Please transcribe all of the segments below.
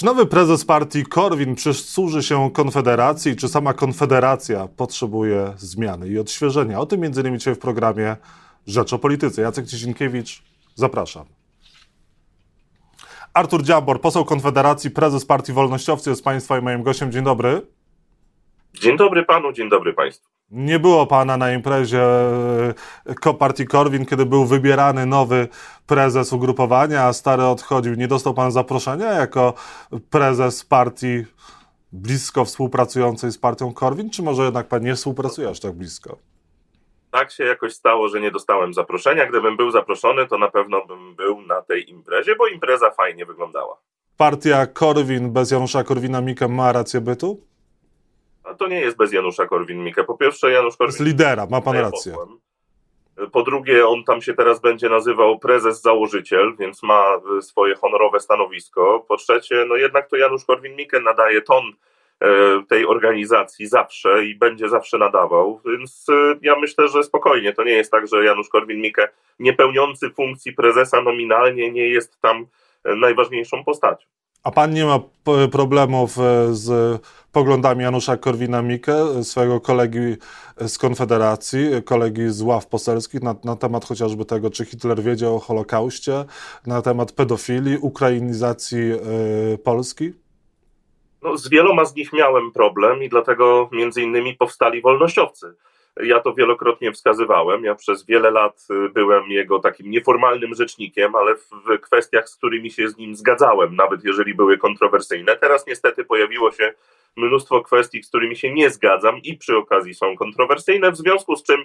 Czy nowy prezes partii Korwin przysłuży się Konfederacji, czy sama Konfederacja potrzebuje zmiany i odświeżenia? O tym m.in. dzisiaj w programie Rzecz o Polityce. Jacek Ciesienkiewicz, zapraszam. Artur Dziambor, poseł Konfederacji, prezes Partii Wolnościowcy jest Państwa i moim gościem. Dzień dobry. Dzień dobry Panu, dzień dobry Państwu. Nie było pana na imprezie e, partii Korwin, kiedy był wybierany nowy prezes ugrupowania, a stary odchodził. Nie dostał pan zaproszenia jako prezes partii blisko współpracującej z partią Korwin, czy może jednak pan nie współpracuje aż tak blisko? Tak się jakoś stało, że nie dostałem zaproszenia. Gdybym był zaproszony, to na pewno bym był na tej imprezie, bo impreza fajnie wyglądała. Partia Korwin bez Janusza Korwina-Mikke ma rację bytu? A to nie jest bez Janusza Korwin-Mikke. Po pierwsze, Janusz Korwin... Jest lidera, ma pan rację. Po drugie, on tam się teraz będzie nazywał prezes założyciel, więc ma swoje honorowe stanowisko. Po trzecie, no jednak to Janusz Korwin-Mikke nadaje ton e, tej organizacji zawsze i będzie zawsze nadawał, więc e, ja myślę, że spokojnie, to nie jest tak, że Janusz Korwin-Mikke nie pełniący funkcji prezesa nominalnie nie jest tam e, najważniejszą postacią. A pan nie ma problemów e, z poglądami Janusza Korwina-Mikke, swojego kolegi z Konfederacji, kolegi z ław poselskich na, na, temat chociażby tego, czy Hitler wiedział o Holokauście, na temat pedofilii, ukrainizacji Polski? No, z wieloma z nich miałem problem i dlatego między innymi powstali wolnościowcy ja to wielokrotnie wskazywałem. Ja przez wiele lat y, byłem jego takim nieformalnym rzecznikiem, ale w kwestiach, z którymi się z nim zgadzałem, nawet jeżeli były kontrowersyjne. Teraz niestety pojawiło się mnóstwo kwestii, z którymi się nie zgadzam i przy okazji są kontrowersyjne, w związku z czym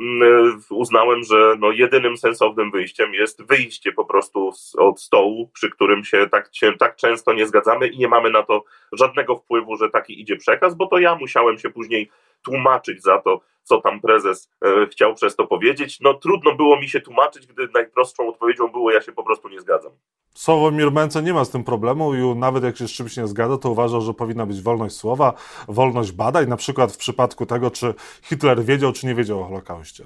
mm, uznałem, że no jedynym sensownym wyjściem jest wyjście po prostu od stołu, przy którym się tak, się tak często nie zgadzamy i nie mamy na to żadnego wpływu, że taki idzie przekaz, bo to ja musiałem się później tłumaczyć za to, co tam prezes e, chciał przez to powiedzieć. No trudno było mi się tłumaczyć, gdy najprostszą odpowiedzią było, ja się po prostu nie zgadzam. Sławomir Mencen nie ma z tym problemu i nawet jak się z czymś nie zgadza, to uważa, że powinna być wolność słowa, wolność badań, na przykład w przypadku tego, czy Hitler wiedział, czy nie wiedział o Holokauście.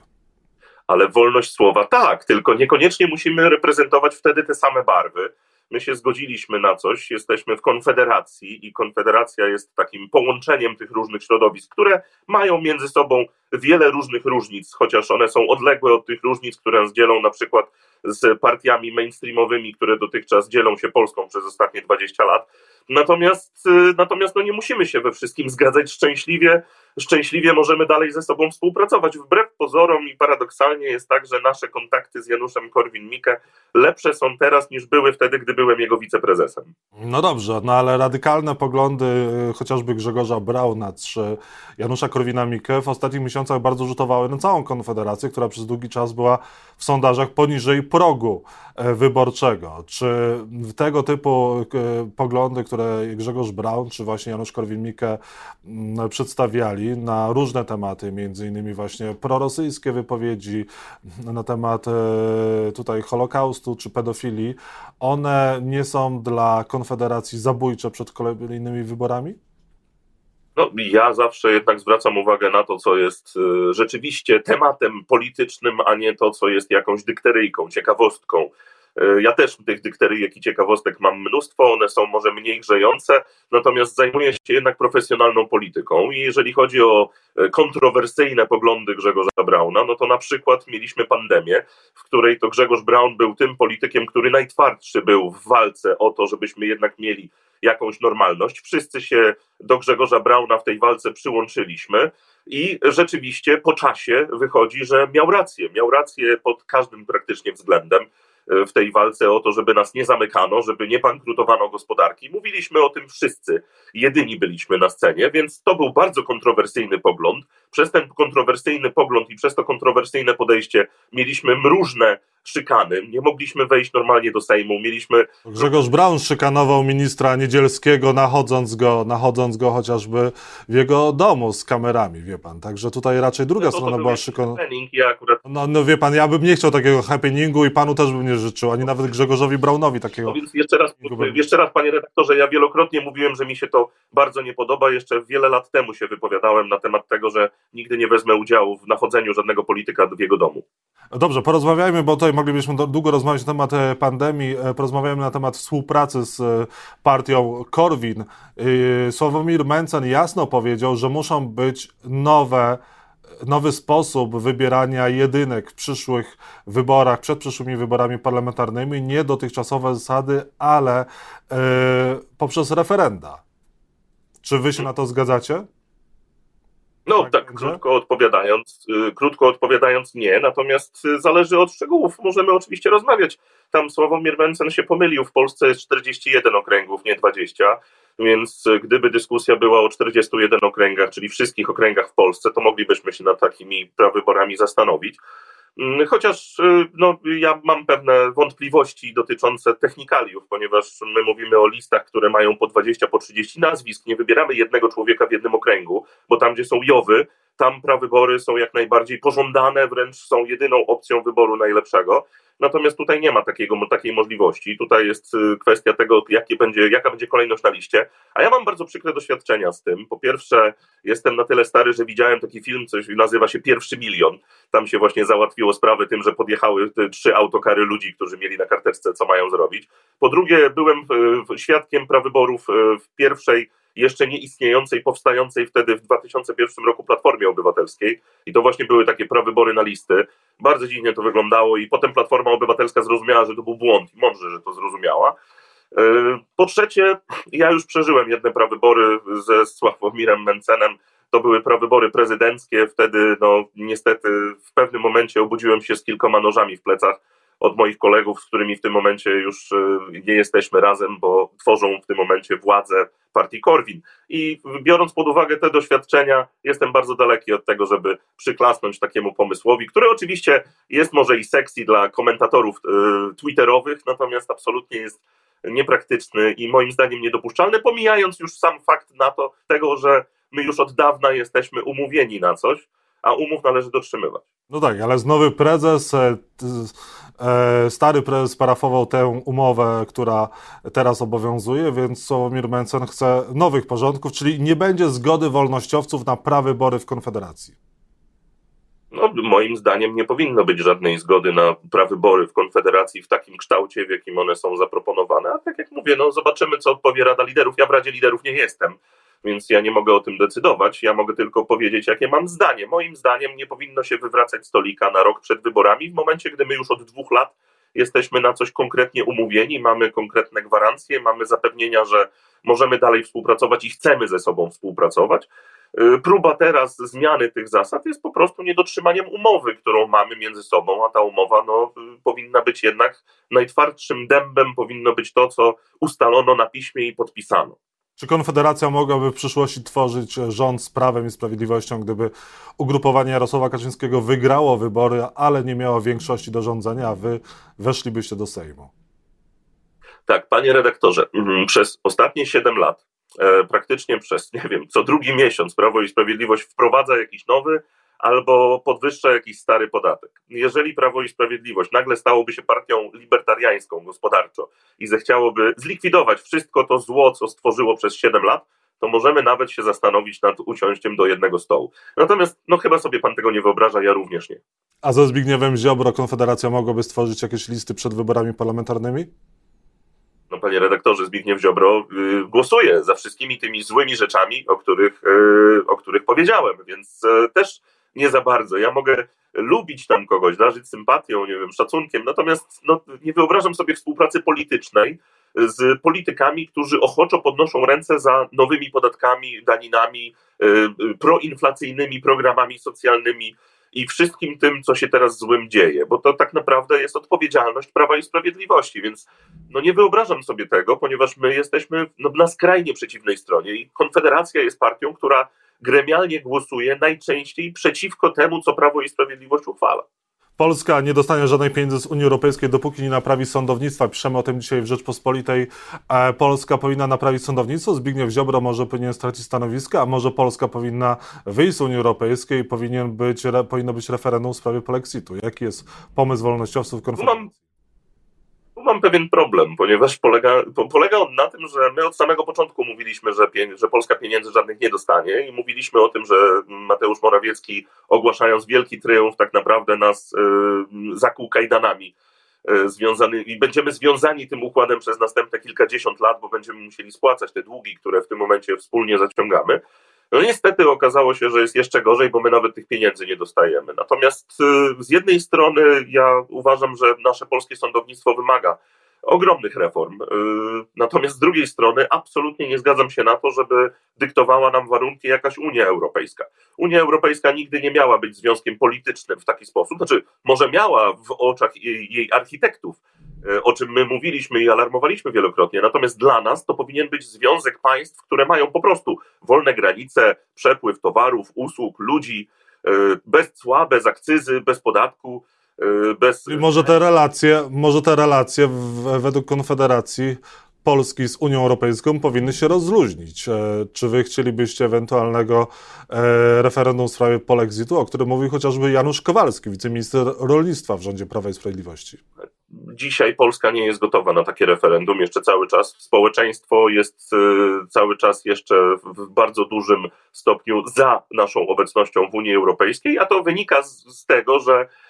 Ale wolność słowa tak, tylko niekoniecznie musimy reprezentować wtedy te same barwy my się zgodziliśmy na coś, jesteśmy w konfederacji i konfederacja jest takim połączeniem tych różnych środowisk, które mają między sobą wiele różnych różnic, chociaż one są odległe od tych różnic, które nas dzielą na przykład z partiami mainstreamowymi, które dotychczas dzielą się Polską przez ostatnie 20 lat. Natomiast, y, natomiast no nie musimy się we wszystkim zgadzać szczęśliwie. Szczęśliwie możemy dalej ze sobą współpracować. Wbrew pozorom i paradoksalnie jest tak, że nasze kontakty z Januszem Korwin-Mikke lepsze są teraz niż były wtedy, gdy byłem jego wiceprezesem. No dobrze, no ale radykalne poglądy y, chociażby Grzegorza Brauna czy Janusza Korwina-Mikke w ostatnich miesiącach bardzo rzutowały na całą Konfederację, która przez długi czas była w sondażach poniżej progu e, wyborczego. Czy tego typu poglądy, które Grzegorz Braun czy właśnie Janusz Korwin-Mikke mm, przedstawiali na różne tematy, między innymi właśnie prorosyjskie wypowiedzi na temat e, tutaj Holokaustu czy pedofilii, one nie są dla Konfederacji zabójcze przed kolejnymi wyborami? No, ja zawsze jednak zwracam uwagę na to, co jest y, rzeczywiście tematem politycznym, a nie to, co jest jakąś dykteryjką, ciekawostką. Y, ja też tych dykteryjek i ciekawostek mam mnóstwo, one są może mniej grzejące, natomiast zajmuję się jednak profesjonalną polityką i jeżeli chodzi o y, kontrowersyjne poglądy Grzegorza Brauna, no to na przykład mieliśmy pandemię, w której to Grzegorz Braun był tym politykiem, który najtwardszy był w walce o to, żebyśmy jednak mieli jakąś normalność. Wszyscy się do Grzegorza Brauna w tej walce przyłączyliśmy. I rzeczywiście po czasie wychodzi, że miał rację. Miał rację pod każdym praktycznie względem w tej walce o to, żeby nas nie zamykano, żeby nie bankrutowano gospodarki. Mówiliśmy o tym wszyscy, jedyni byliśmy na scenie, więc to był bardzo kontrowersyjny pogląd. Przez ten kontrowersyjny pogląd i przez to kontrowersyjne podejście mieliśmy różne szykany. Nie mogliśmy wejść normalnie do Sejmu. Mieliśmy. Grzegorz Braun szykanował ministra Niedzielskiego, nachodząc go, nachodząc go chociażby w jego domu z kamerami, wie pan. Także tutaj raczej druga no to strona to była szykanowana. Ja akurat... no, no wie pan, ja bym nie chciał takiego happeningu i panu też bym nie życzył, ani nawet Grzegorzowi Braunowi takiego. No więc jeszcze raz, jeszcze raz, panie redaktorze, ja wielokrotnie mówiłem, że mi się to bardzo nie podoba. Jeszcze wiele lat temu się wypowiadałem na temat tego, że nigdy nie wezmę udziału w nachodzeniu żadnego polityka w jego domu. Dobrze, porozmawiajmy, bo tutaj moglibyśmy długo rozmawiać na temat e, pandemii. E, porozmawiajmy na temat współpracy z e, partią Korwin. Sławomir Mencen jasno powiedział, że muszą być nowe nowy sposób wybierania jedynek w przyszłych wyborach, przed przyszłymi wyborami parlamentarnymi, nie dotychczasowe zasady, ale yy, poprzez referenda. Czy wy się na to zgadzacie? No tak, tak krótko odpowiadając, yy, krótko odpowiadając nie, natomiast yy, zależy od szczegółów. Możemy oczywiście rozmawiać. Tam Sławomir Mencen się pomylił, w Polsce jest 41 okręgów, nie 20, więc yy, gdyby dyskusja była o 41 okręgach, czyli wszystkich okręgach w Polsce, to moglibyśmy się nad takimi prawyborami zastanowić. Mm, chociaż y, no, ja mam pewne wątpliwości dotyczące technikaliów, ponieważ my mówimy o listach, które mają po 20, po 30 nazwisk. Nie wybieramy jednego człowieka w jednym okręgu, bo tam, gdzie są Jowy, tam prawybory są jak najbardziej pożądane, wręcz są jedyną opcją wyboru najlepszego. Natomiast tutaj nie ma takiego, takiej możliwości. Tutaj jest y, kwestia tego, jakie będzie, jaka będzie kolejność na liście. A ja mam bardzo przykre doświadczenia z tym. Po pierwsze, jestem na tyle stary, że widziałem taki film, coś nazywa się Pierwszy Milion. Tam się właśnie załatwiło sprawę tym, że podjechały trzy autokary ludzi, którzy mieli na karteczce, co mają zrobić. Po drugie, byłem świadkiem prawyborów y, w pierwszej jeszcze nie istniejącej, powstającej wtedy w 2001 roku Platformie Obywatelskiej. I to właśnie były takie prawybory na listy. Bardzo dziwnie to wyglądało i potem Platforma Obywatelska zrozumiała, że to był błąd. I mądrze, że to zrozumiała. E, po trzecie, ja już przeżyłem jedne prawybory ze Sławomirem Mencenem, to były prawybory prezydenckie, wtedy no niestety w pewnym momencie obudziłem się z kilkoma nożami w plecach od moich kolegów, z którymi w tym momencie już e, nie jesteśmy razem, bo tworzą w tym momencie władzę partii Korwin. I biorąc pod uwagę te doświadczenia, jestem bardzo daleki od tego, żeby przyklasnąć takiemu pomysłowi, który oczywiście jest może i sexy dla komentatorów e, twitterowych, natomiast absolutnie jest niepraktyczny i moim zdaniem niedopuszczalny, pomijając już sam fakt na to, tego, że my już od dawna jesteśmy umówieni na coś, a umów należy dotrzymywać. No tak, ale z nowy prezes, e, e, stary prezes parafował tę umowę, która teraz obowiązuje, więc Sławomir Mencen chce nowych porządków, czyli nie będzie zgody wolnościowców na prawybory w Konfederacji. No, moim zdaniem nie powinno być żadnej zgody na prawybory w Konfederacji w takim kształcie, w jakim one są zaproponowane. A tak jak mówię, no zobaczymy, co odpowie Rada Liderów. Ja w Radzie Liderów nie jestem więc ja nie mogę o tym decydować. Ja mogę tylko powiedzieć, jakie mam zdanie. Moim zdaniem nie powinno się wywracać stolika na rok przed wyborami, w momencie, gdy my już od dwóch lat jesteśmy na coś konkretnie umówieni, mamy konkretne gwarancje, mamy zapewnienia, że możemy dalej współpracować i chcemy ze sobą współpracować. Y, próba teraz zmiany tych zasad jest po prostu niedotrzymaniem umowy, którą mamy między sobą, a ta umowa no, y, powinna być jednak najtwardszym dębem, powinno być to, co ustalono na piśmie i podpisano. Czy Konfederacja mogłaby w przyszłości tworzyć rząd z prawem i sprawiedliwością, gdyby ugrupowanie Jarosława Kaczyńskiego wygrało wybory, ale nie miało większości do rządzenia, a wy weszlibyście do Sejmu? Tak, panie redaktorze, mhm, przez ostatnie 7 lat, e, praktycznie przez, nie wiem, co drugi miesiąc Prawo i Sprawiedliwość wprowadza jakiś nowy albo podwyższa jakiś stary podatek. Jeżeli Prawo i Sprawiedliwość nagle stałoby się partią libertariańską gospodarczo i zechciałoby zlikwidować wszystko to zło, co stworzyło przez 7 lat, to możemy nawet się zastanowić nad usiąściem do jednego stołu. Natomiast, no chyba sobie pan tego nie wyobraża, ja również nie. A ze Zbigniewem Ziobro Konfederacja mogłaby stworzyć jakieś listy przed wyborami parlamentarnymi? no panie redaktorze, Zbigniew Ziobro y, głosuje za wszystkimi tymi złymi rzeczami, o których, y, o których powiedziałem, więc y, też nie za bardzo. Ja mogę lubić tam kogoś, darzyć sympatią, nie wiem, szacunkiem, natomiast no, nie wyobrażam sobie współpracy politycznej z politykami, którzy ochoczo podnoszą ręce za nowymi podatkami, daninami, yy, proinflacyjnymi programami socjalnymi i wszystkim tym, co się teraz złym dzieje, bo to tak naprawdę jest odpowiedzialność Prawa i Sprawiedliwości, więc no nie wyobrażam sobie tego, ponieważ my jesteśmy no, na skrajnie przeciwnej stronie i Konfederacja jest partią, która gremialnie głosuje najczęściej przeciwko temu, co Prawo i Sprawiedliwość uchwala. Polska nie dostanie żadnej pieniędzy z Unii Europejskiej, dopóki nie naprawi sądownictwa. Piszemy o tym dzisiaj w Rzeczpospolitej. E, Polska powinna naprawić sądownictwo. Zbigniew Ziobro może powinien stracić stanowisko, a może Polska powinna wyjść z Unii Europejskiej i powinien być, powinno być referendum w sprawie polexitu. Jaki jest pomysł wolnościowców konferencji? mam pewien problem, ponieważ polega, polega on na tym, że my od samego początku mówiliśmy, że, że Polska pieniędzy żadnych nie dostanie i mówiliśmy o tym, że Mateusz Morawiecki ogłaszając wielki triumf tak naprawdę nas y, zakuł kajdanami y, związany, i będziemy związani tym układem przez następne kilkadziesiąt lat, bo będziemy musieli spłacać te długi, które w tym momencie wspólnie zaciągamy. No niestety okazało się, że jest jeszcze gorzej, bo my nawet tych pieniędzy nie dostajemy. Natomiast y, z jednej strony ja uważam, że nasze polskie sądownictwo wymaga ogromnych reform. Y, natomiast z drugiej strony absolutnie nie zgadzam się na to, żeby dyktowała nam warunki jakaś Unia Europejska. Unia Europejska nigdy nie miała być związkiem politycznym w taki sposób, znaczy może miała w oczach jej, jej architektów, y, o czym my mówiliśmy i alarmowaliśmy wielokrotnie. Natomiast dla nas to powinien być związek państw, które mają po prostu wolne granice, przepływ towarów, usług, ludzi, y, bez cła, bez akcyzy, bez podatku Y, bez... może te relacje, może te relacje według Konfederacji Polski z Unią Europejską powinny się rozluźnić. E, czy wy chcielibyście ewentualnego e, referendum w sprawie polexitu, o którym mówił chociażby Janusz Kowalski, wiceminister rolnictwa w rządzie Prawa i Sprawiedliwości? Dzisiaj Polska nie jest gotowa na takie referendum jeszcze cały czas. Społeczeństwo jest e, cały czas jeszcze w bardzo dużym stopniu za naszą obecnością w Unii Europejskiej, a to wynika z, z tego, że Y,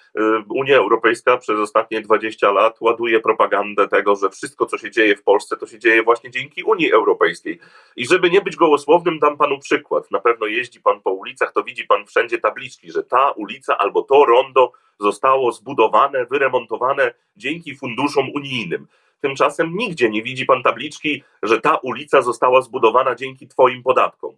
Unia Europejska przez ostatnie 20 lat ładuje propagandę tego, że wszystko, co się dzieje w Polsce, to się dzieje właśnie dzięki Unii Europejskiej. I żeby nie być gołosłownym, dam panu przykład. Na pewno jeździ pan po ulicach, to widzi pan wszędzie tabliczki, że ta ulica albo to rondo zostało zbudowane, wyremontowane dzięki funduszom unijnym. Tymczasem nigdzie nie widzi pan tabliczki, że ta ulica została zbudowana dzięki twoim podatkom.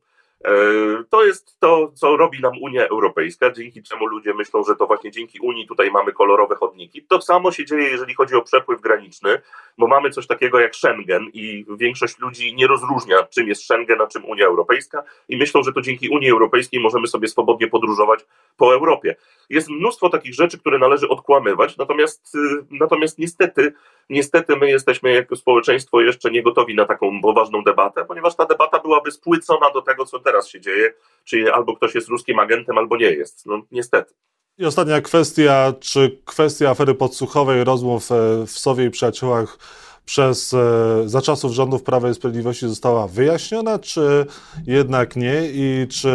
E, to jest to, co robi nam Unia Europejska, dzięki czemu ludzie myślą, że to właśnie dzięki Unii tutaj mamy kolorowe chodniki. To samo się dzieje, jeżeli chodzi o przepływ graniczny, bo mamy coś takiego jak Schengen i większość ludzi nie rozróżnia, czym jest Schengen, a czym Unia Europejska i myślą, że to dzięki Unii Europejskiej możemy sobie swobodnie podróżować po Europie. Jest mnóstwo takich rzeczy, które należy odkłamywać, natomiast, y, natomiast niestety, niestety my jesteśmy jako społeczeństwo jeszcze nie gotowi na taką poważną debatę, ponieważ ta debata byłaby spłycona do tego, co teraz się dzieje, czyli albo ktoś jest ruskim agentem, albo nie jest. No niestety. I ostatnia kwestia, czy kwestia afery podsłuchowej, rozmów e, w Sowie i Przyjaciołach przez, e, za czasów rządów Prawa i Sprawiedliwości została wyjaśniona, czy jednak nie i czy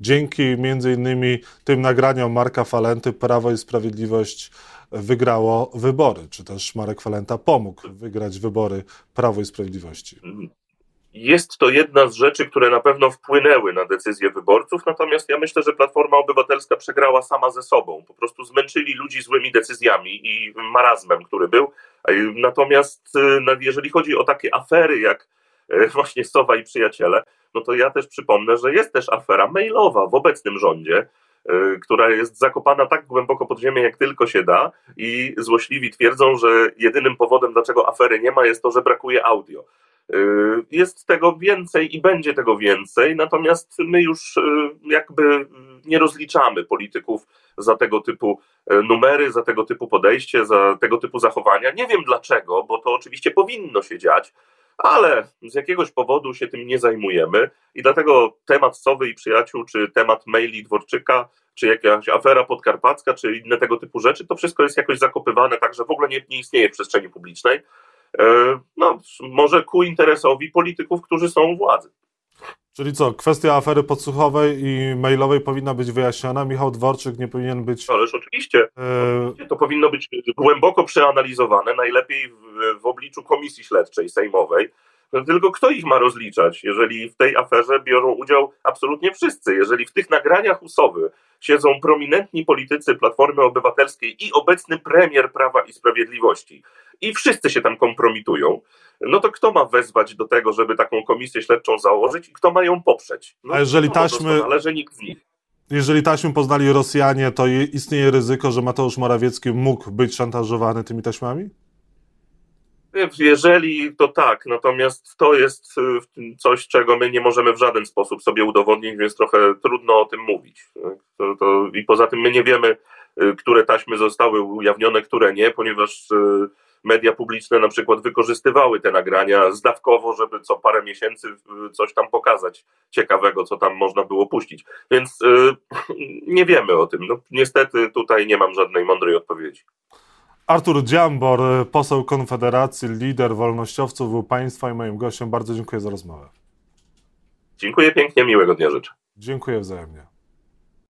dzięki między innymi tym nagraniom Marka Falenty Prawo i Sprawiedliwość wygrało wybory, czy też Marek Falenta pomógł wygrać wybory Prawo i Sprawiedliwości? Jest to jedna z rzeczy, które na pewno wpłynęły na decyzje wyborców, natomiast ja myślę, że Platforma Obywatelska przegrała sama ze sobą. Po prostu zmęczyli ludzi złymi decyzjami i marazmem, który był. Natomiast y, jeżeli chodzi o takie afery jak y, właśnie Sowa i przyjaciele, no to ja też przypomnę, że jest też afera mailowa w obecnym rządzie, która jest zakopana tak głęboko pod ziemię, jak tylko się da, i złośliwi twierdzą, że jedynym powodem, dlaczego afery nie ma, jest to, że brakuje audio. Y, jest tego więcej i będzie tego więcej, natomiast my już y, jakby nie rozliczamy polityków za tego typu y, numery, za tego typu podejście, za tego typu zachowania. Nie wiem dlaczego, bo to oczywiście powinno się dziać, ale z jakiegoś powodu się tym nie zajmujemy i dlatego temat Sowy i Przyjaciół, czy temat maili Dworczyka, czy jakaś afera podkarpacka, czy inne tego typu rzeczy, to wszystko jest jakoś zakopywane, także w ogóle nie, nie istnieje w przestrzeni publicznej. E, no, może ku interesowi polityków, którzy są u władzy. Czyli co, kwestia afery podsłuchowej i mailowej powinna być wyjaśniona? Michał Dworczyk nie powinien być... Ależ oczywiście. E... To powinno być głęboko przeanalizowane, najlepiej w, w obliczu komisji śledczej sejmowej, tylko kto ich ma rozliczać, jeżeli w tej aferze biorą udział absolutnie wszyscy? Jeżeli w tych nagraniach usowy siedzą prominentni politycy Platformy Obywatelskiej i obecny premier Prawa i Sprawiedliwości i wszyscy się tam kompromitują, no to kto ma wezwać do tego, żeby taką komisję śledczą założyć i kto ma ją poprzeć? No, A jeżeli taśmy... Należy nikt z nich. Jeżeli taśmy poznali Rosjanie, to istnieje ryzyko, że Mateusz Morawiecki mógł być szantażowany tymi taśmami? Jeżeli to tak, natomiast to jest y, coś, czego my nie możemy w żaden sposób sobie udowodnić, więc trochę trudno o tym mówić. To, to, I poza tym my nie wiemy, y, które taśmy zostały ujawnione, które nie, ponieważ y, media publiczne na przykład wykorzystywały te nagrania zdawkowo, żeby co parę miesięcy coś tam pokazać ciekawego, co tam można było puścić. Więc nie wiemy o tym. No, niestety tutaj nie mam żadnej mądrej odpowiedzi. Artur Dziambor, poseł Konfederacji, lider wolnościowców, był Państwa i moim gościem. Bardzo dziękuję za rozmowę. Dziękuję pięknie, miłego dnia życzę. Dziękuję wzajemnie.